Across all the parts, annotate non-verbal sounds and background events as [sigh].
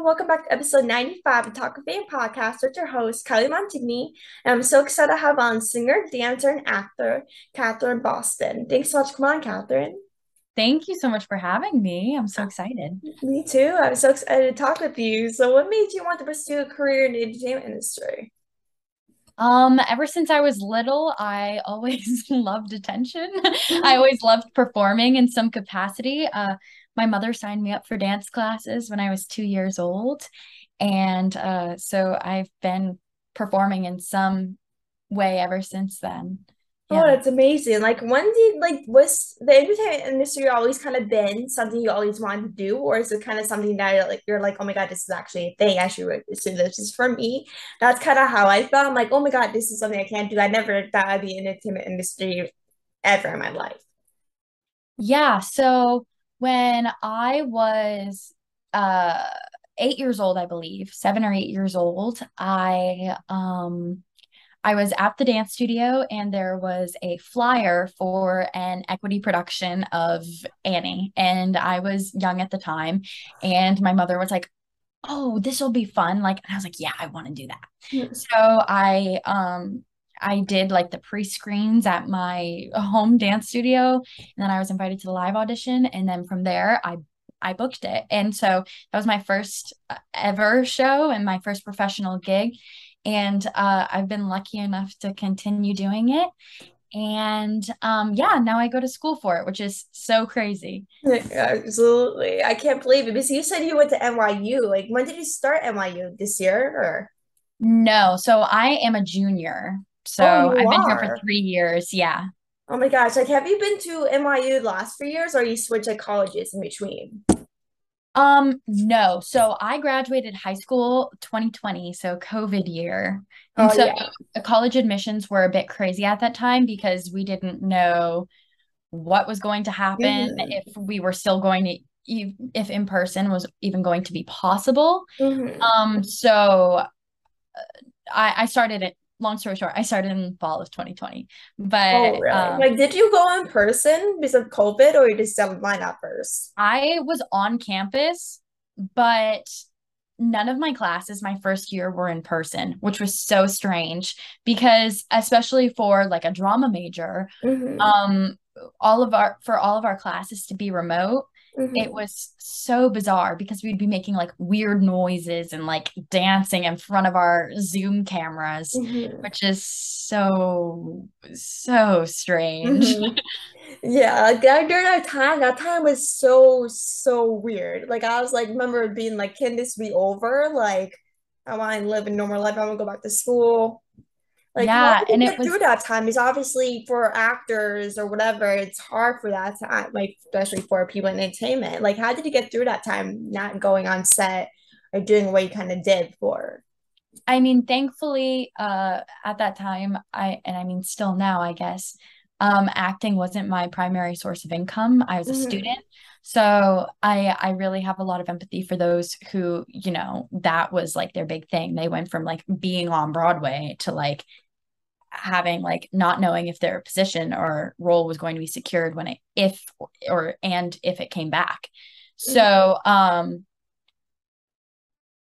Welcome back to episode 95 of Talk of Fame podcast with your host, Kylie Montigny. And I'm so excited to have on singer, dancer, and actor, Catherine Boston. Thanks so much. Come on, Catherine. Thank you so much for having me. I'm so excited. Me too. I'm so excited to talk with you. So, what made you want to pursue a career in the entertainment industry? Um, ever since I was little, I [laughs] always loved attention. I always loved performing in some capacity. Uh, my mother signed me up for dance classes when I was two years old. And uh, so I've been performing in some way ever since then. Oh, Yeah. that's amazing. Like, when did, like, was the entertainment industry always kind of been something you always wanted to do? Or is it kind of something that, like, you're like, oh my God, this is actually a thing. I should this. This is for me. That's kind of how I felt. I'm like, oh my God, this is something I can't do. I never thought I'd be in the entertainment industry ever in my life. Yeah. So when I was uh eight years old, I believe, seven or eight years old, I um I was at the dance studio and there was a flyer for an equity production of Annie. And I was young at the time. And my mother was like, Oh, this will be fun. Like, and I was like, Yeah, I want to do that. So I um I did like the pre-screens at my home dance studio, and then I was invited to the live audition, and then from there I I booked it. And so that was my first uh, ever show and my first professional gig. And uh, I've been lucky enough to continue doing it. And um, yeah, now I go to school for it, which is so crazy. Absolutely. I can't believe it because you said you went to NYU. Like, when did you start NYU this year? Or No, so I am a junior. So oh, I've been here for three years. Yeah. Oh my gosh, like have you been to NYU the last three years or you switched like colleges in between? Um, no. So I graduated high school 2020, so COVID year. And Oh so yeah. the college admissions were a bit crazy at that time because we didn't know what was going to happen, hmm if we were still going to if in person was even going to be possible. hmm Um, so I I started it, long story short, I started in fall of 2020. Oh But really? um Like did you go in person because of COVID or you just did online at first? I was on campus, but none of my classes my first year were in person, which was so strange because especially for like a drama major, hmm um all of our for all of our classes to be remote, it hmm was so bizarre because we'd be making like weird noises and like dancing in front of our Zoom cameras, hmm which is so so strange. hmm Yeah, during that time, that time was so so weird. Like I was like remember being like, can this be over? Like I want to live a normal life. I want to go back to school. Like, Yeah, and it get through was that time? Because obviously, for actors or whatever, it's hard for that time, like, especially for people in entertainment. Like, how did you get through that time not going on set or doing what you kind of did for? I mean, thankfully, uh, at that time, I, and I mean, still now, I guess, um, acting wasn't my primary source of income. I was a hmm student. So I, I really have a lot of empathy for those who, you know, that was like their big thing. They went from like being on Broadway to like having like not knowing if their position or role was going to be secured when it, if, or, and if it came back. So, um,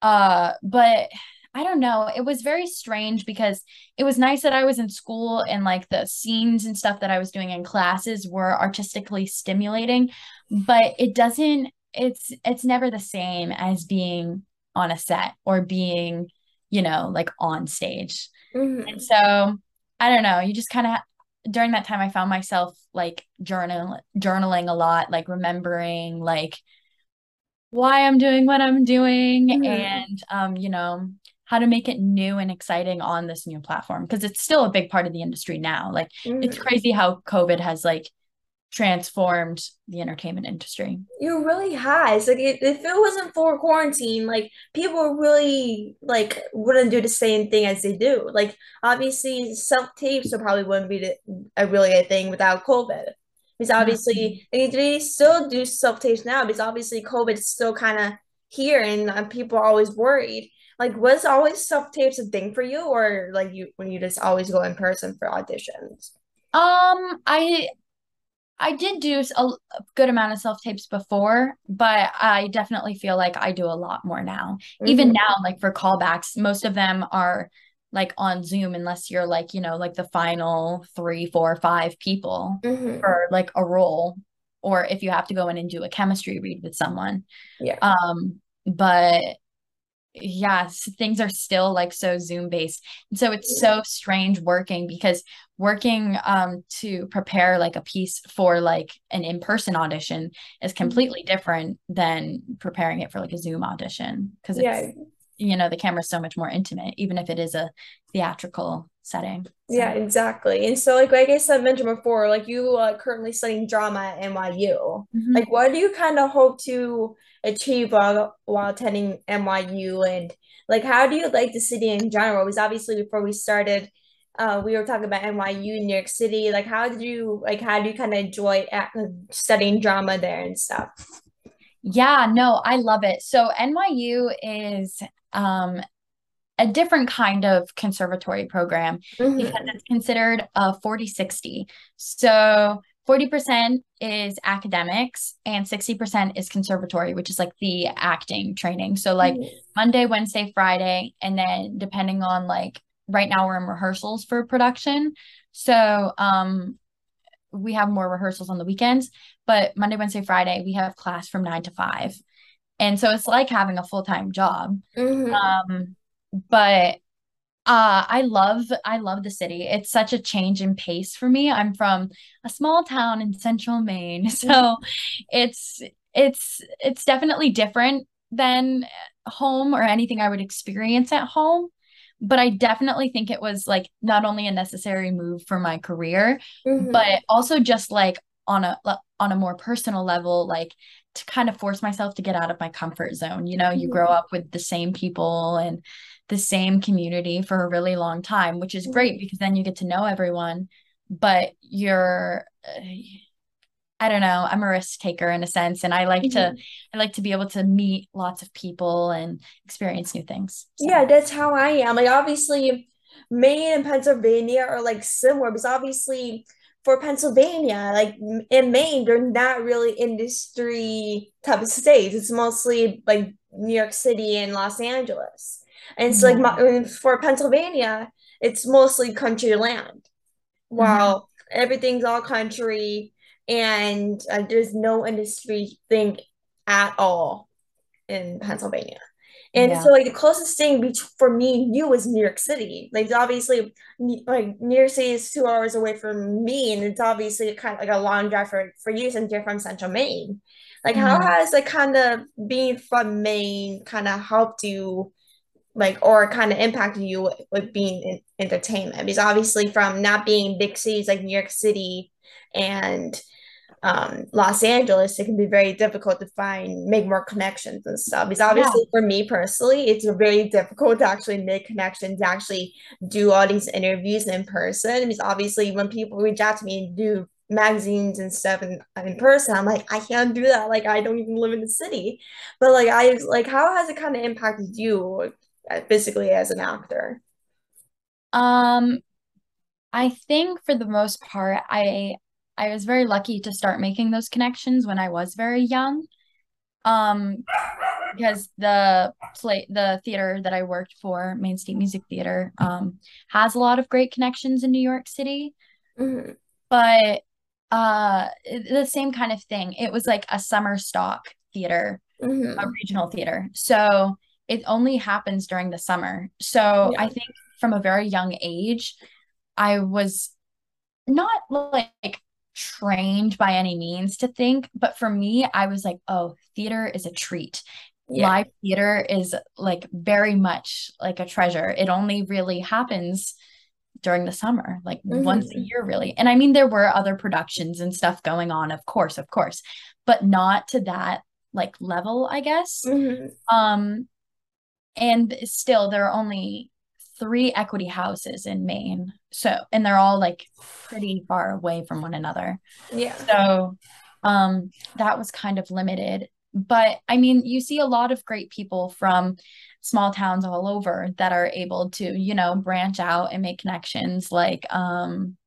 uh, but I don't know. It was very strange because it was nice that I was in school and like the scenes and stuff that I was doing in classes were artistically stimulating, but it doesn't it's it's never the same as being on a set or being, you know, like on stage. And hmm so I don't know, you just kind of during that time I found myself like journal journaling a lot, like remembering like why I'm doing what I'm doing hmm and um, you know, how to make it new and exciting on this new platform because it's still a big part of the industry now. Like it's hmm crazy how COVID has like transformed the entertainment industry. You really has. Like, it, if it wasn't for quarantine, like, people really, like, wouldn't do the same thing as they do. Like, obviously, self-tapes probably wouldn't be the, a really a thing without COVID. Because obviously, they, they still do self-tapes now because obviously COVID is still kind of here and uh, people are always worried. Like, was always self-tapes a thing for you or like you when you just always go in person for auditions? Um, I I did do a, a good amount of self tapes before, but I definitely feel like I do a lot more now. Mm-hmm. Even now, like for callbacks, most of them are like on Zoom, unless you're like, you know, like the final three, four, five people mm-hmm. for like a role, or if you have to go in and do a chemistry read with someone. Yeah. Um, but yes things are still like so zoom based and so it's so strange working because working um to prepare like a piece for like an in-person audition is mm-hmm. completely different than preparing it for like a zoom audition because it's yeah. you know the camera's so much more intimate even if it is a theatrical setting so. yeah exactly and so like like i said I mentioned before like you are currently studying drama at nyu mm-hmm. like what do you kind of hope to achieve while while attending NYU and like how do you like the city in general? Because obviously before we started, uh, we were talking about NYU, New York City. Like how did you like how do you kind of enjoy studying drama there and stuff? Yeah, no, I love it. So NYU is um a different kind of conservatory program mm-hmm. because it's considered a 40 60. So 40% is academics and 60% is conservatory, which is like the acting training. So like mm-hmm. Monday, Wednesday, Friday, and then depending on like right now we're in rehearsals for production. So um we have more rehearsals on the weekends, but Monday, Wednesday, Friday, we have class from nine to five. And so it's like having a full-time job. Mm-hmm. Um, but uh i love i love the city it's such a change in pace for me i'm from a small town in central maine [laughs] so it's it's it's definitely different than home or anything i would experience at home but i definitely think it was like not only a necessary move for my career mm-hmm. but also just like on a on a more personal level like to kind of force myself to get out of my comfort zone you know you mm-hmm. grow up with the same people and the same community for a really long time, which is great because then you get to know everyone, but you're I don't know, I'm a risk taker in a sense and I like mm-hmm. to I like to be able to meet lots of people and experience new things. So. Yeah, that's how I am. Like obviously Maine and Pennsylvania are like similar because obviously for Pennsylvania, like in Maine, they're not really industry type of states. It's mostly like New York City and Los Angeles. And so, mm-hmm. like, my, for Pennsylvania, it's mostly country land, while mm-hmm. everything's all country and uh, there's no industry thing at all in Pennsylvania. And yeah. so, like, the closest thing for me and you was New York City. Like, obviously, like, New York City is two hours away from me, and it's obviously kind of like a long drive for, for you since you're from Central Maine. Like, mm-hmm. how has, like, kind of being from Maine kind of helped you like or kind of impacted you with being in entertainment because obviously from not being big cities like New York City and um, Los Angeles, it can be very difficult to find make more connections and stuff. Because obviously, yeah. for me personally, it's very difficult to actually make connections, actually do all these interviews in person. Because obviously, when people reach out to me and do magazines and stuff in, in person, I'm like, I can't do that. Like, I don't even live in the city. But like, I like, how has it kind of impacted you physically as an actor? Um, I think for the most part, I I was very lucky to start making those connections when I was very young. Um, because the play the theater that I worked for, Maine State Music Theater, um, has a lot of great connections in New York City. Mm-hmm. But uh the same kind of thing. It was like a summer stock theater, mm-hmm. a regional theater. So it only happens during the summer. So yeah. I think from a very young age, I was not like trained by any means to think, but for me, I was like, oh, theater is a treat. Yeah. Live theater is like very much like a treasure. It only really happens during the summer, like mm-hmm. once a year, really. And I mean, there were other productions and stuff going on, of course, of course, but not to that like level, I guess. Mm-hmm. Um, and still there are only three equity houses in Maine. So, and they're all like pretty far away from one another. Yeah. So, um, that was kind of limited. But I mean, you see a lot of great people from small towns all over that are able to, you know, branch out and make connections. Like, um,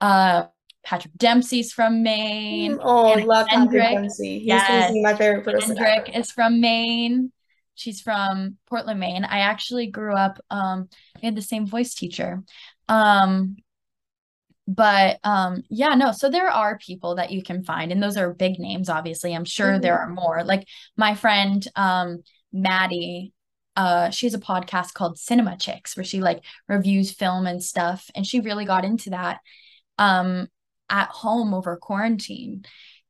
uh, Patrick Dempsey's from Maine. Oh, I love Patrick Dempsey. He's Yes. my favorite person Kendrick ever. is from Maine. She's from Portland, Maine. I actually grew up, um, we had the same voice teacher. Um, but um, yeah, no, so there are people that you can find, and those are big names, obviously. I'm sure there Mhm. are more. Like my friend um Maddie, uh, she has a podcast called Cinema Chicks where she like reviews film and stuff, and she really got into that um at home over quarantine.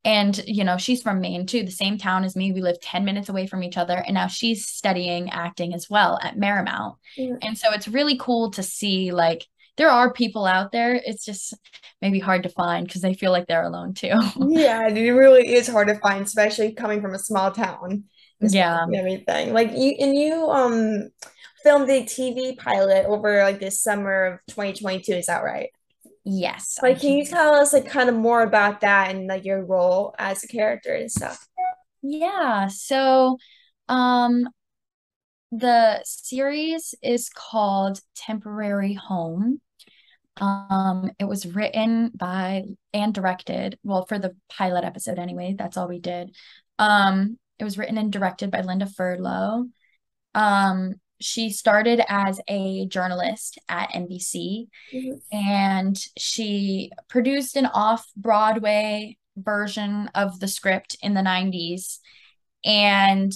And you know, she's from Maine too, the same town as me. We live 10 minutes away from each other, and now she's studying acting as well at Marymount. And so it's really cool to see like there are people out there. It's just maybe hard to find because they feel like they're alone too. [laughs] Yeah, it really is hard to find, especially coming from a small town. Yeah. everything. Like you and you um filmed a TV pilot over like this summer of 2022, is that right? Yes, Like, can you tell us like kind of more about that and like your role as a character and stuff? Yeah. So, um, the series is called Temporary Home. Um, it was written by and directed, well, for the pilot episode anyway, that's all we did. Um, it was written and directed by Linda Furlow. Um, she started as a journalist at NBC Mhm. and she produced an off-Broadway version of the script in the 90s and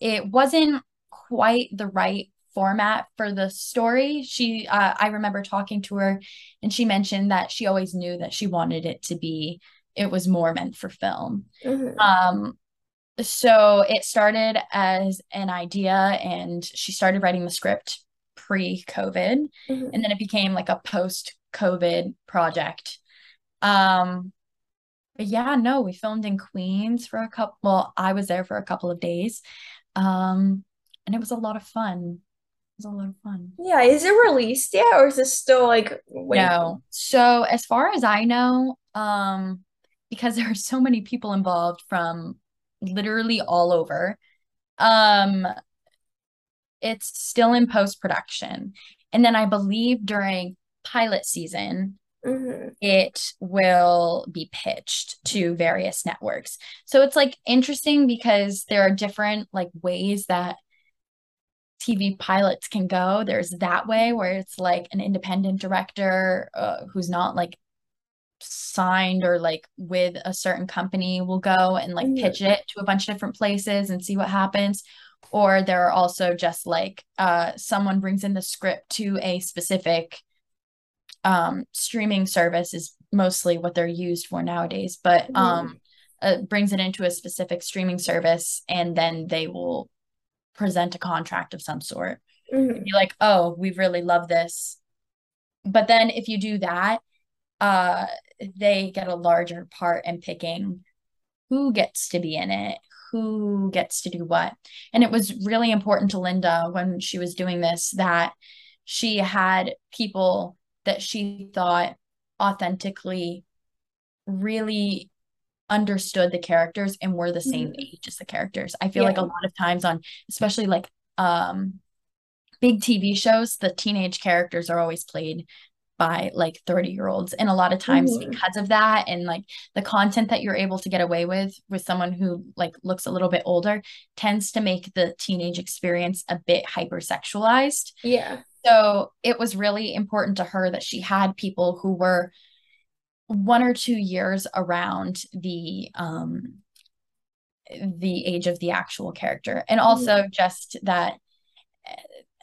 it wasn't quite the right format for the story. She uh, I remember talking to her and she mentioned that she always knew that she wanted it to be it was more meant for film. Mhm. Um so it started as an idea and she started writing the script pre-COVID Mhm. and then it became like a post-COVID project. Um but yeah, no, we filmed in Queens for a couple, well, I was there for a couple of days. Um and it was a lot of fun. It was a lot of fun. Yeah, is it released yet or is it still like waiting? No. So as far as I know, um, because [laughs] there are so many people involved from literally all over, um, it's still in post-production. And then I believe during pilot season, Mhm. it will be pitched to various networks. So it's like interesting because there are different like ways that TV pilots can go. There's that way where it's like an independent director uh, who's not like signed or like with a certain company will go and like Mhm. pitch it to a bunch of different places and see what happens. Or there are also just like uh, someone brings in the script to a specific um, streaming service is mostly what they're used for nowadays, but um, Mhm. uh, brings it into a specific streaming service and then they will present a contract of some sort. Mhm. Be like, oh, we really love this. But then if you do that, uh, they get a larger part in picking who gets to be in it, who gets to do what. And it was really important to Linda when she was doing this that she had people that she thought authentically really understood the characters and were the same Mhm. age as the characters. I feel like a lot of times on especially like um big TV shows, the teenage characters are always played by like 30 year olds. And a lot of times Mhm. because of that and like the content that you're able to get away with with someone who like looks a little bit older tends to make the teenage experience a bit hypersexualized. Yeah. So it was really important to her that she had people who were one or two years around the um the age of the actual character and also just that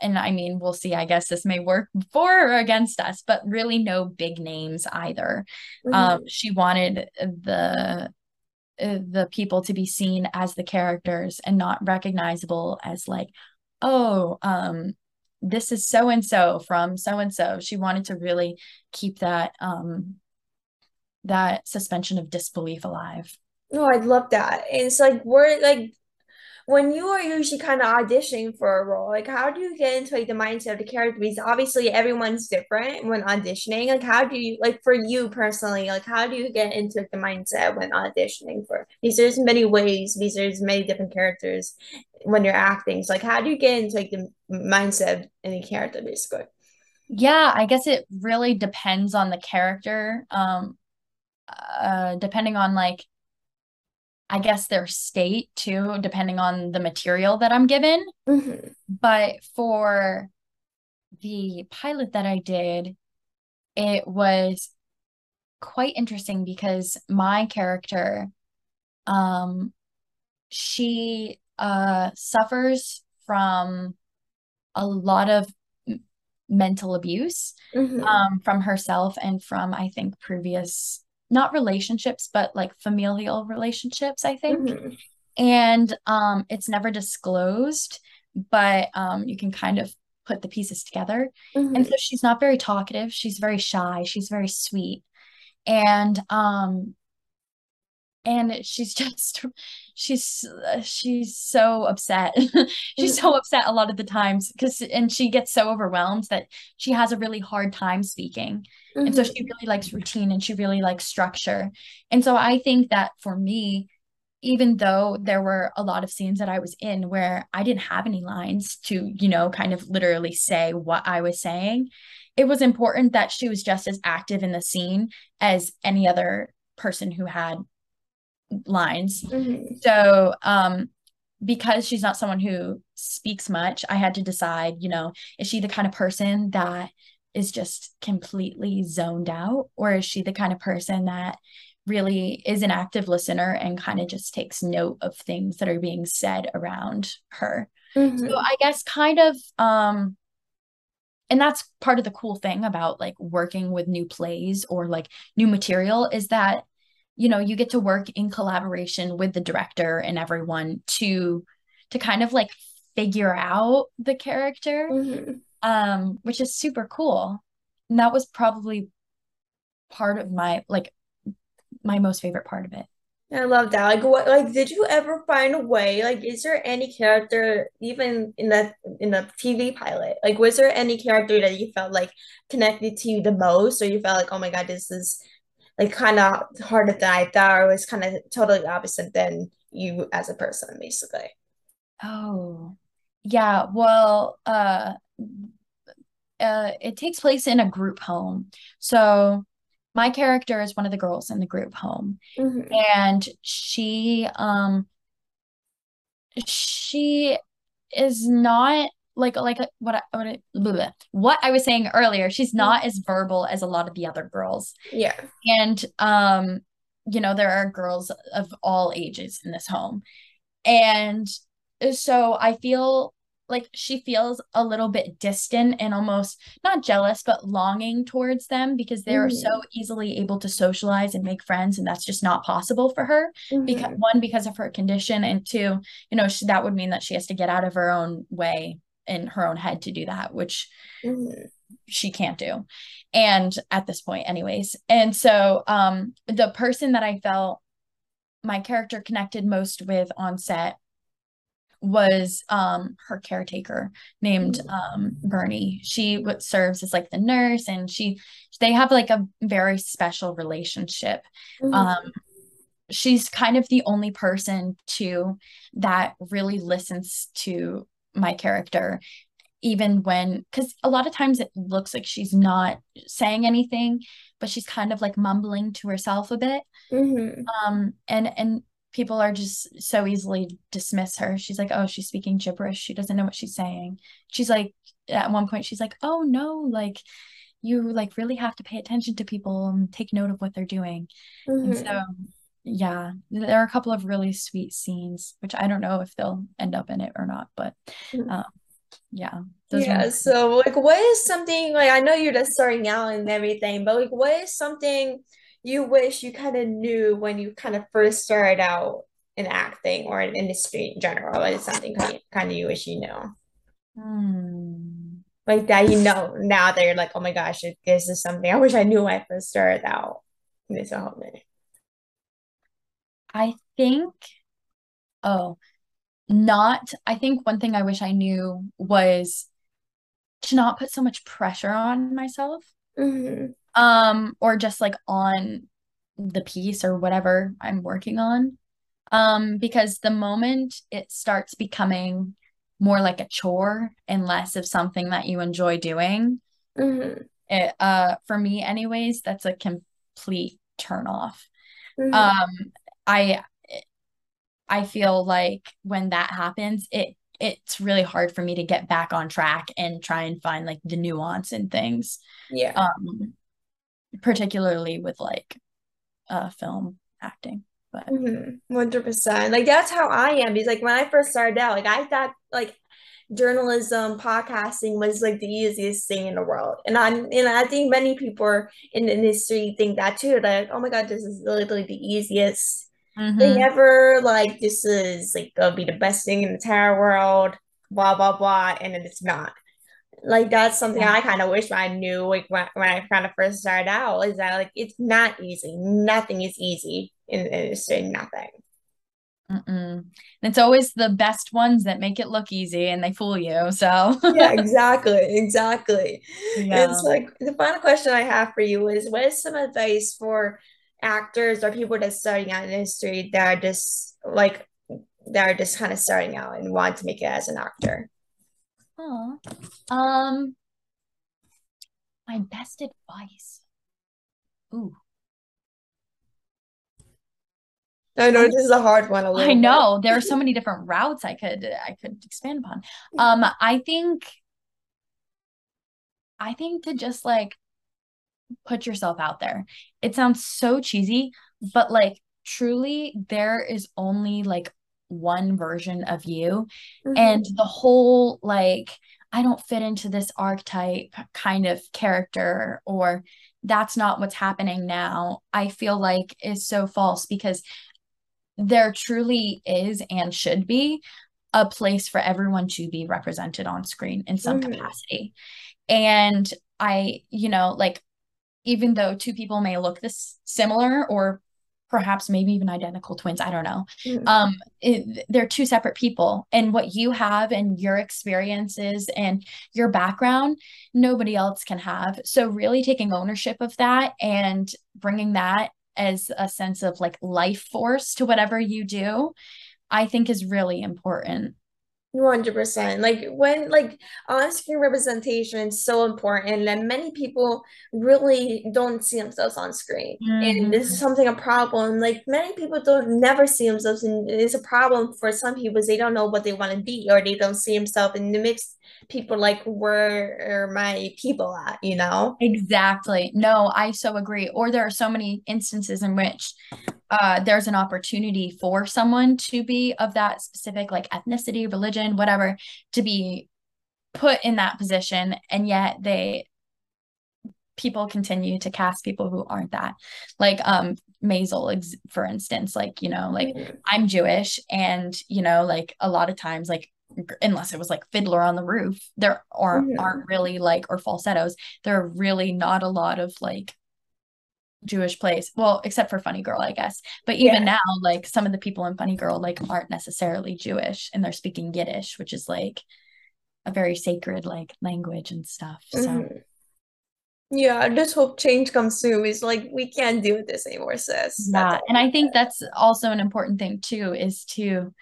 and I mean we'll see I guess this may work for or against us but really no big names either um Mhm. she wanted the uh, the people to be seen as the characters and not recognizable as like oh um this is so and so from so and so she wanted to really keep that um that suspension of disbelief alive No, I'd love that. And it's like we're like when you are usually kind of auditioning for a role, like how do you get into like the mindset of the character? Because obviously everyone's different when auditioning. Like how do you like for you personally, like how do you get into like, the mindset when auditioning for because there's many ways, because there's many different characters when you're acting. So like how do you get into like the mindset of any character basically? yeah i guess it really depends on the character um uh depending on like I guess their state too, depending on the material that I'm given. Mm-hmm. But for the pilot that I did, it was quite interesting because my character, um, she uh suffers from a lot of mental abuse Mm-hmm. um from herself and from I think previous not relationships but like familial relationships I think. Mm-hmm. and um it's never disclosed but um you can kind of put the pieces together. Mm-hmm. and so she's not very talkative. She's very shy. She's very sweet. And um and she's [laughs] just she's she's so upset. [laughs] She's so upset a lot of the times because and she gets so overwhelmed that she has a really hard time speaking. And so Mm-hmm. she really likes routine and she really likes structure. And so i think that for me even though there were a lot of scenes that i was in where i didn't have any lines to you know kind of literally say what i was saying it was important that she was just as active in the scene as any other person who had lines. Mm-hmm. So, um, because she's not someone who speaks much, I had to decide, you know, is she the kind of person that is just completely zoned out, or is she the kind of person that really is an active listener and kind of just takes note of things that are being said around her? Mm-hmm. So I guess kind of um and that's part of the cool thing about like working with new plays or like new material is that you know you get to work in collaboration with the director and everyone to to kind of like figure out the character Mm-hmm. um which is super cool and that was probably part of my like my most favorite part of it I love that. Like, what, like, did you ever find a way? Like, is there any character, even in the in the TV pilot, like, was there any character that you felt like connected to you the most, or you felt like, oh my God, this is like kind of harder than I thought, or was kind of totally opposite than you as a person, basically? oh yeah well uh uh it takes place in a group home so my character is one of the girls in the group home Mm-hmm. and she um she is not like like what I, what I, blah, blah. what I was saying earlier she's not as verbal as a lot of the other girls Yeah. and um you know there are girls of all ages in this home and so I feel like she feels a little bit distant and almost not jealous, but longing towards them because they're so Mm-hmm. easily able to socialize and make friends. And that's just not possible for her because Mm-hmm. one, because of her condition, and two, you know, she, that would mean that she has to get out of her own way in her own head to do that, which Mm-hmm. she can't do. And at this point, anyways. And so um the person that I felt my character connected most with on set was um her caretaker named um Bernie. She w- serves as like the nurse and she they have like a very special relationship. Mm-hmm. Um she's kind of the only person too that really listens to my character even when because a lot of times it looks like she's not saying anything but she's kind of like mumbling to herself a bit. Mm-hmm. um and and people are just so easily dismiss her. She's like oh she's speaking gibberish. She doesn't know what she's saying. She's like at one point she's like oh no like you like really have to pay attention to people and take note of what they're doing. Mm-hmm. so yeah there are a couple of really sweet scenes which i don't know if they'll end up in it or not but um yeah those Yeah, so like what is something like I know you're just starting out and everything, but like what is something you wish you kind of knew when you kind of first started out in acting or in industry in general? What is something kind of, you wish you knew? Hmm. Like that you know now that you're like, oh my gosh, this is something I wish I knew when I first started out in this whole thing. I think oh not i think one thing i wish i knew was to not put so much pressure on myself Mm-hmm. um or just like on the piece or whatever i'm working on um because the moment it starts becoming more like a chore and less of something that you enjoy doing Mm-hmm. it uh for me anyways that's a complete turn off. Mm-hmm. Um, I I feel like when that happens, it it's really hard for me to get back on track and try and find like the nuance in things. Yeah. Um, particularly with like uh film acting. But 100 mm-hmm. percent. Like that's how I am. Because like when I first started out, like I thought like journalism, podcasting was like the easiest thing in the world. And I and I think many people in the industry think that too. Like, oh my god, this is literally the easiest mm-hmm. thing ever. Like this is like gonna be the best thing in the entire world. Blah blah blah, and then it's not. Like that's something yeah. I kind of wish I knew. Like when, when I kind of first started out, is that like it's not easy. Nothing is easy in the industry. Nothing. Mm-mm. It's always the best ones that make it look easy and they fool you. So yeah, [laughs] exactly, exactly. Yeah. It's like the final question I have for you is: What is some advice for actors or people that's starting out in the industry that are just like that are just kind of starting out and want to make it as an actor? Oh, um, my best advice. Ooh. I know this is a hard one. I know there are so many different routes I could I could expand upon. Um, I think I think to just like put yourself out there. It sounds so cheesy, but like truly there is only like one version of you mm-hmm. and the whole like I don't fit into this archetype kind of character or that's not what's happening now. I feel like is so false because there truly is and should be a place for everyone to be represented on screen in some mm-hmm. capacity. And I, you know, like even though two people may look this similar or perhaps maybe even identical twins i don't know mm-hmm. um it, they're two separate people and what you have and your experiences and your background nobody else can have so really taking ownership of that and bringing that as a sense of like life force to whatever you do, I think is really important. 100% like when like on-screen representation is so important that many people really don't see themselves on screen. Mm-hmm. and this is something a problem. Like many people don't never see themselves and it's a problem for some people. They don't know what they want to be or they don't see themselves in the mix people like where are my people at you know? Exactly. No i so agree. Or there are so many instances in which uh, there's an opportunity for someone to be of that specific like ethnicity religion whatever to be put in that position and yet they people continue to cast people who aren't that like um Maisel for instance like you know like mm-hmm. I'm Jewish and you know like a lot of times like unless it was like fiddler on the roof there are mm-hmm. aren't really like or falsettos there are really not a lot of like jewish plays well except for funny girl i guess. But even yeah. now like some of the people in funny girl like aren't necessarily jewish and they're speaking yiddish which is like a very sacred like language and stuff so. Mm-hmm. yeah i just hope change comes soon. It's like we can't do this anymore sis. Yeah and i think that's also an important thing too is to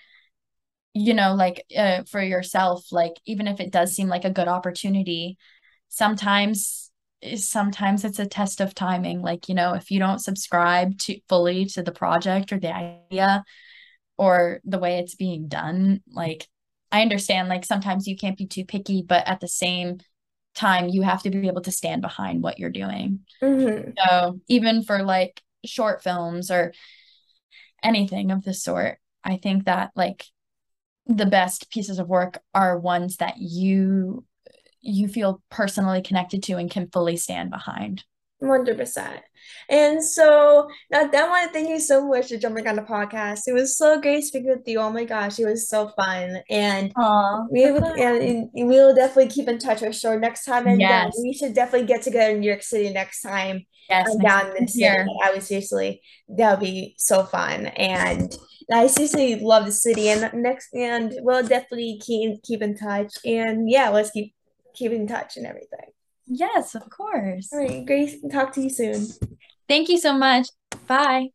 you know like uh, for yourself like even if it does seem like a good opportunity sometimes sometimes it's a test of timing like you know if you don't subscribe to fully to the project or the idea or the way it's being done like i understand like sometimes you can't be too picky but at the same time you have to be able to stand behind what you're doing mm-hmm. so even for like short films or anything of the sort i think that like the best pieces of work are ones that you you feel personally connected to and can fully stand behind. 100%. And so, now I want to thank you so much for jumping on the podcast. It was so great speaking with you. Oh my gosh, it was so fun. And Aww, we will, and we will definitely keep in touch for sure next time. And yes. we should definitely get together in New York City next time. Yes, um, down the city. I would seriously, that would be so fun. And I seriously love the city. And next, and we'll definitely keep keep in touch. And yeah, let's keep keep in touch and everything. Yes, of course. All right, Grace, talk to you soon. Thank you so much. Bye.